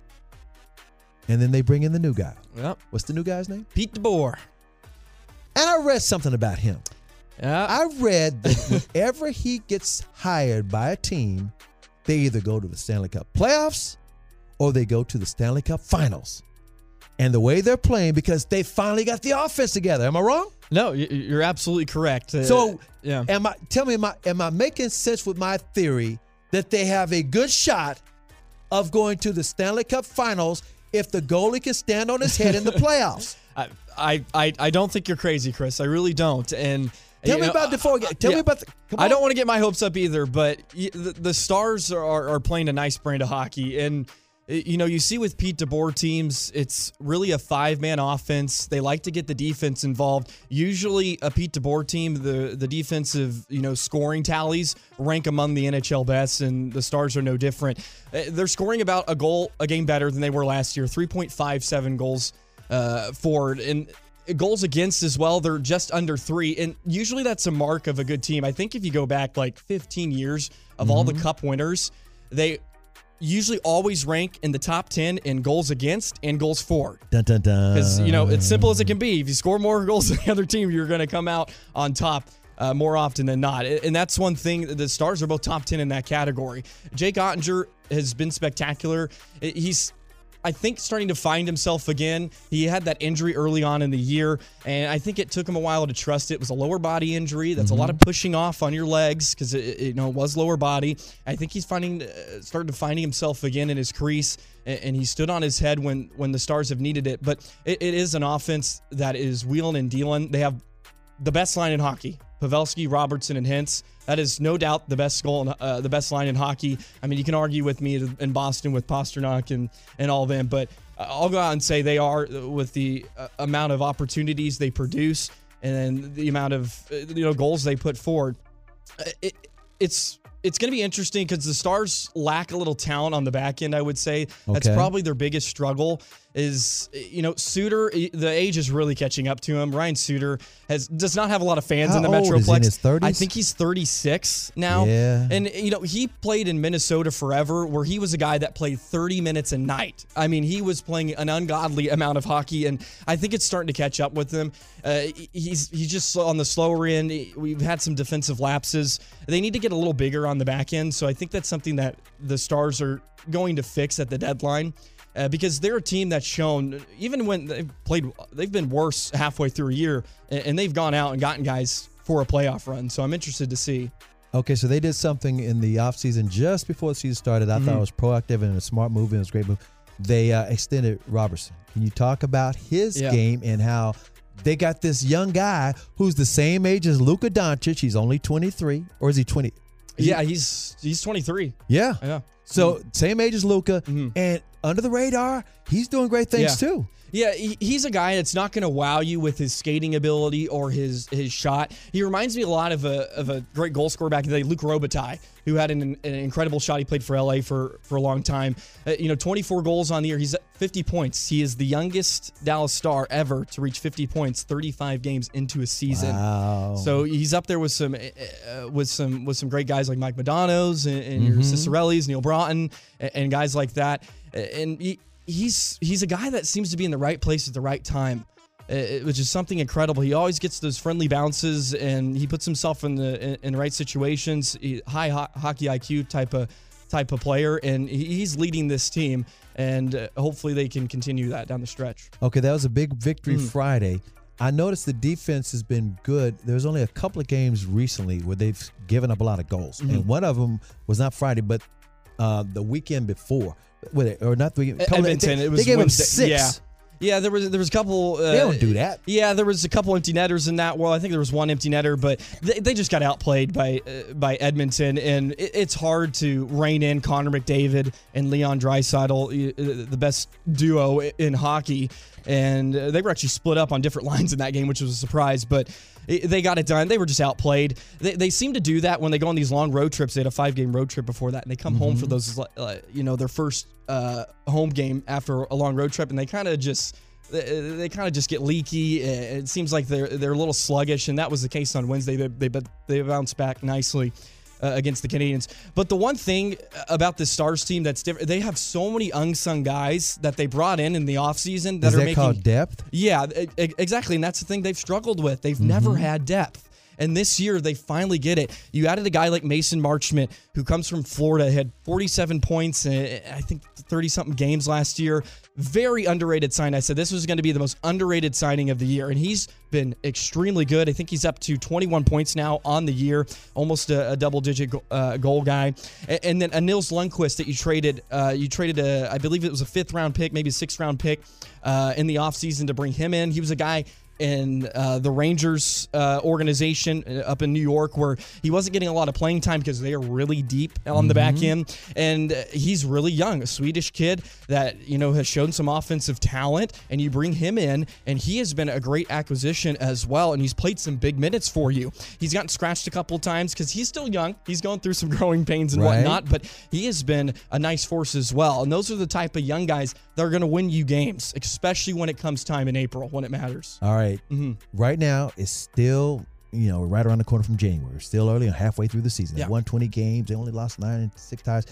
and then they bring in the new guy. Yep. What's the new guy's name? Pete DeBoer. And I read something about him. Yeah. I read that whenever he gets hired by a team, they either go to the Stanley Cup playoffs or they go to the Stanley Cup finals. And the way they're playing, because they finally got the offense together. Am I wrong? no, you're absolutely correct. Uh, So yeah. am I tell me, am I am I making sense with my theory that they have a good shot of going to the Stanley Cup finals if the goalie can stand on his head in the [laughs] playoffs? I, I, I, don't think you're crazy, Chris. I really don't. And Tell you me know, about we get tell yeah. me about the I on. don't want to get my hopes up either, but the, the Stars are, are playing a nice brand of hockey. And, uh, you know, you see with Pete DeBoer teams, it's really a five man offense. They like to get the defense involved. Usually, a Pete DeBoer team, the, the defensive, you know, scoring tallies rank among the NHL best, and the Stars are no different. Uh, They're scoring about a goal a game better than they were last year 3.57 goals uh, forward. And goals against as well they're just under three and usually that's a mark of a good team i think if you go back like 15 years of all the cup winners they usually always rank in the top 10 in goals against and goals for. Because you know it's simple as it can be. If you score more [laughs] goals than the other team you're going to come out on top uh, more often than not. And that's one thing the stars are both top 10 in that category. Jake Oettinger has been spectacular. He's I think starting to find himself again. He had that injury early on in the year, and I think it took him a while to trust it. It was a lower body injury. That's a lot of pushing off on your legs because it, it, you know it was lower body. I think he's finding, uh, started to finding himself again in his crease, and, and he stood on his head when when the Stars have needed it. But it, it is an offense that is wheeling and dealing. They have the best line in hockey. Pavelski, Robertson, and Hintz. That is no doubt the best goal, in, uh, the best line in hockey. I mean, you can argue with me in Boston with Pastrnak and and all of them, but I'll go out and say they are with the uh, amount of opportunities they produce and the amount of uh, you know goals they put forward. Uh, It, it's it's going to be interesting because the Stars lack a little talent on the back end. I would say that's Okay. probably their biggest struggle. Is you know Suter, the age is really catching up to him. Ryan Suter has does not have a lot of fans How in the old? Is he in Metroplex. 30s? I think he's 36 now. Yeah. And you know, he played in Minnesota forever where he was a guy that played 30 minutes a night. I mean, he was playing an ungodly amount of hockey and I think it's starting to catch up with him. Uh, he's he's just on the slower end. We've had some defensive lapses. They need to get a little bigger on the back end, so I think that's something that the Stars are going to fix at the deadline. Uh, because they're a team that's shown, even when they've played, they've been worse halfway through a year, and, and they've gone out and gotten guys for a playoff run. So I'm interested to see. Okay, so they did something in the offseason just before the season started. I thought Mm-hmm. it was proactive and a smart move and it was a great move. They uh, extended Robertson. Can you talk about his Yeah. game and how they got this young guy who's the same age as Luka Doncic? He's only 23, or is he 20? Is he- Yeah, he's he's 23. yeah. Yeah. So same age as Luka, and under the radar, he's doing great things Yeah. too. Yeah, he's a guy that's not going to wow you with his skating ability or his his shot. He reminds me a lot of a of a great goal scorer back in the day, Luc Robitaille, who had an, an incredible shot. He played for LA for for a long time. Uh, you know, 24 goals on the year. He's at 50 points. He is the youngest Dallas Star ever to reach 50 points 35 games into a season. Wow. So he's up there with some uh, with some with some great guys like Mike Modano's and, and your Ciccarellis, Neal Broten, and, and guys like that. And he, he's he's a guy that seems to be in the right place at the right time, uh, which is something incredible. He always gets those friendly bounces, and he puts himself in the in, in the right situations. He, high ho- hockey IQ type of type of player, and he's leading this team. And uh, hopefully they can continue that down the stretch. Okay, that was a big victory Mm. Friday. I noticed the defense has been good. There's only a couple of games recently where they've given up a lot of goals, Mm-hmm. and one of them was not Friday, but uh, the weekend before, With it- or not. E- couple Edmonton, they, it was they gave Wednesday. him six. Yeah. Yeah, there was there was a couple. Uh, They don't do that. Yeah, there was a couple empty netters in that. Well, I think there was one empty netter, but they, they just got outplayed by uh, by Edmonton, and it, it's hard to rein in Connor McDavid and Leon Draisaitl, uh, the best duo in hockey, and uh, they were actually split up on different [laughs] lines in that game, which was a surprise, but. They got it done. They were just outplayed. They, they seem to do that when they go on these long road trips. They had a five game road trip before that, and they come home for those, uh, you know, their first uh, home game after a long road trip, and they kind of just they, they kind of just get leaky. It seems like they're they're a little sluggish, and that was the case on Wednesday. They they but they bounced back nicely. Uh, against the Canadiens. But the one thing about the Stars team that's different, they have so many unsung guys that they brought in in the offseason that Is are that making called depth? yeah, e- exactly. And that's the thing they've struggled with. They've never had depth. And this year, they finally get it. You added a guy like Mason Marchment, who comes from Florida, had 47 points, in, I think 30 something games last year. Very underrated sign. I said this was going to be the most underrated signing of the year. And he's been extremely good. I think he's up to 21 points now on the year, almost a, a double digit go- uh, goal guy. And, and then a Nils Lundkvist that you traded. Uh, you traded, a, I believe it was a fifth round pick, maybe a sixth round pick uh, in the offseason to bring him in. He was a guy in uh, the Rangers uh, organization uh, up in New York, where he wasn't getting a lot of playing time because they are really deep on the back end, and uh, he's really young, a Swedish kid that you know has shown some offensive talent, and you bring him in, and he has been a great acquisition as well, and he's played some big minutes for you. He's gotten scratched a couple times because he's still young, he's going through some [laughs] growing pains and Right. whatnot, but he has been a nice force as well, and those are the type of young guys that are going to win you games, especially when it comes time in April when it matters. All right. Mm-hmm. Right now, it's still, you know, right around the corner from January. We're still early, and halfway through the season. Yeah. They won 20 games. They only lost nine and six ties.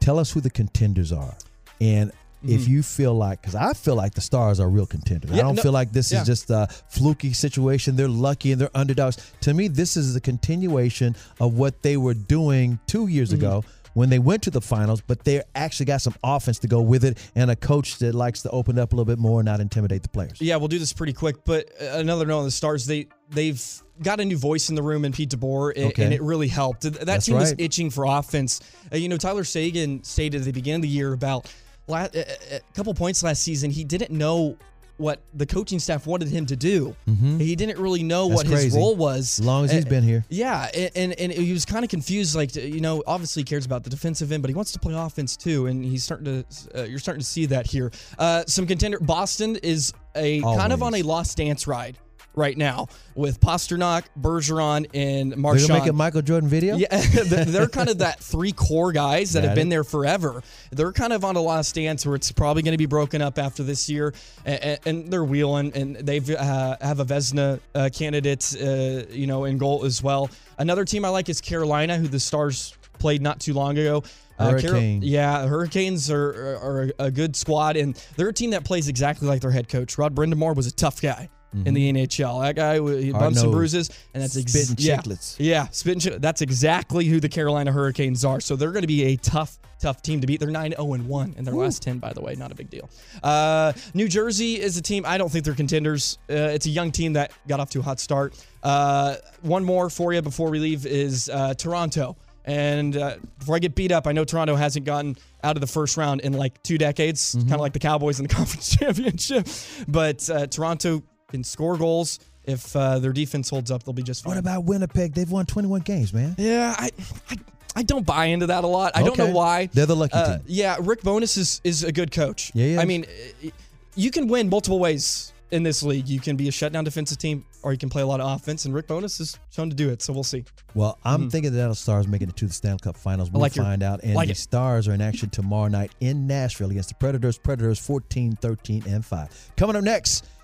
Tell us who the contenders are. And if you feel like, because I feel like the Stars are real contenders. I Mm-hmm. Don't no- feel like this yeah. is just a fluky situation. They're lucky and they're underdogs. To me, this is a continuation of what they were doing two years Mm-hmm. ago when they went to the finals, but they actually got some offense to go with it and a coach that likes to open up a little bit more and not intimidate the players. Yeah, we'll do this pretty quick. But uh, another note on the Stars, they they've got a new voice in the room in Pete DeBoer, and, Okay. and it really helped. That That's team was itching for offense. Uh, you know, Tyler Seguin stated at the beginning of the year about a couple points last season. He didn't know what the coaching staff wanted him to do. He didn't really know Mm-hmm. That's what his crazy. role was. As long as he's Uh, been here. yeah, and, and and he was kind of confused. Like you know, obviously he cares about the defensive end, but he wants to play offense too, and he's starting to. Uh, you're starting to see that here. Uh, some contender. Boston is a kind of on a lost dance ride right now with Pastrnak, Bergeron, and They're gonna make a Michael Jordan video. Yeah, [laughs] they're they're kind of that three core guys that [laughs] Got have been it. there forever. They're kind of on a last dance where it's probably going to be broken up after this year, and, and they're wheeling, and they've uh, have a Vezina uh, candidate, uh, you know, in goal as well. Another team I like is Carolina, who the Stars played not too long ago. Uh, Carol- Hurricane. yeah, Hurricanes are, are, are a good squad, and they're a team that plays exactly like their head coach. Rod Brind'Amour was a tough guy in the NHL. That guy, he bumps and bruises, and that's ex- Spitting yeah. chiclets. Yeah, spit and. That's exactly who the Carolina Hurricanes are. So they're going to be a tough, tough team to beat. They're 9 0 1 in their last 10, by the way. Not a big deal. Uh, New Jersey is a team, I don't think they're contenders. Uh, it's a young team that got off to a hot start. Uh, one more for you before we leave is uh, Toronto. And uh, before I get beat up, I know Toronto hasn't gotten out of the first round in like two decades, kind of like the Cowboys in the [laughs] conference championship. But uh, Toronto can score goals. If uh, their defense holds up, they'll be just fine. What about Winnipeg? They've won 21 games, man. Yeah, I, I I don't buy into that a lot. I don't know why. They're the lucky Uh, team. yeah, Rick Bowness is is a good coach. Yeah, I mean, you can win multiple ways in this league. You can be a shutdown defensive team, or you can play a lot of offense. And Rick Bowness is shown to do it. So we'll see. Well, I'm thinking that the Stars making it to the Stanley Cup Finals. We'll Mm-hmm. like your- find out. And like the it. Stars are in action tomorrow night in Nashville against the Predators. Predators 14, 13, and 5. Coming up next,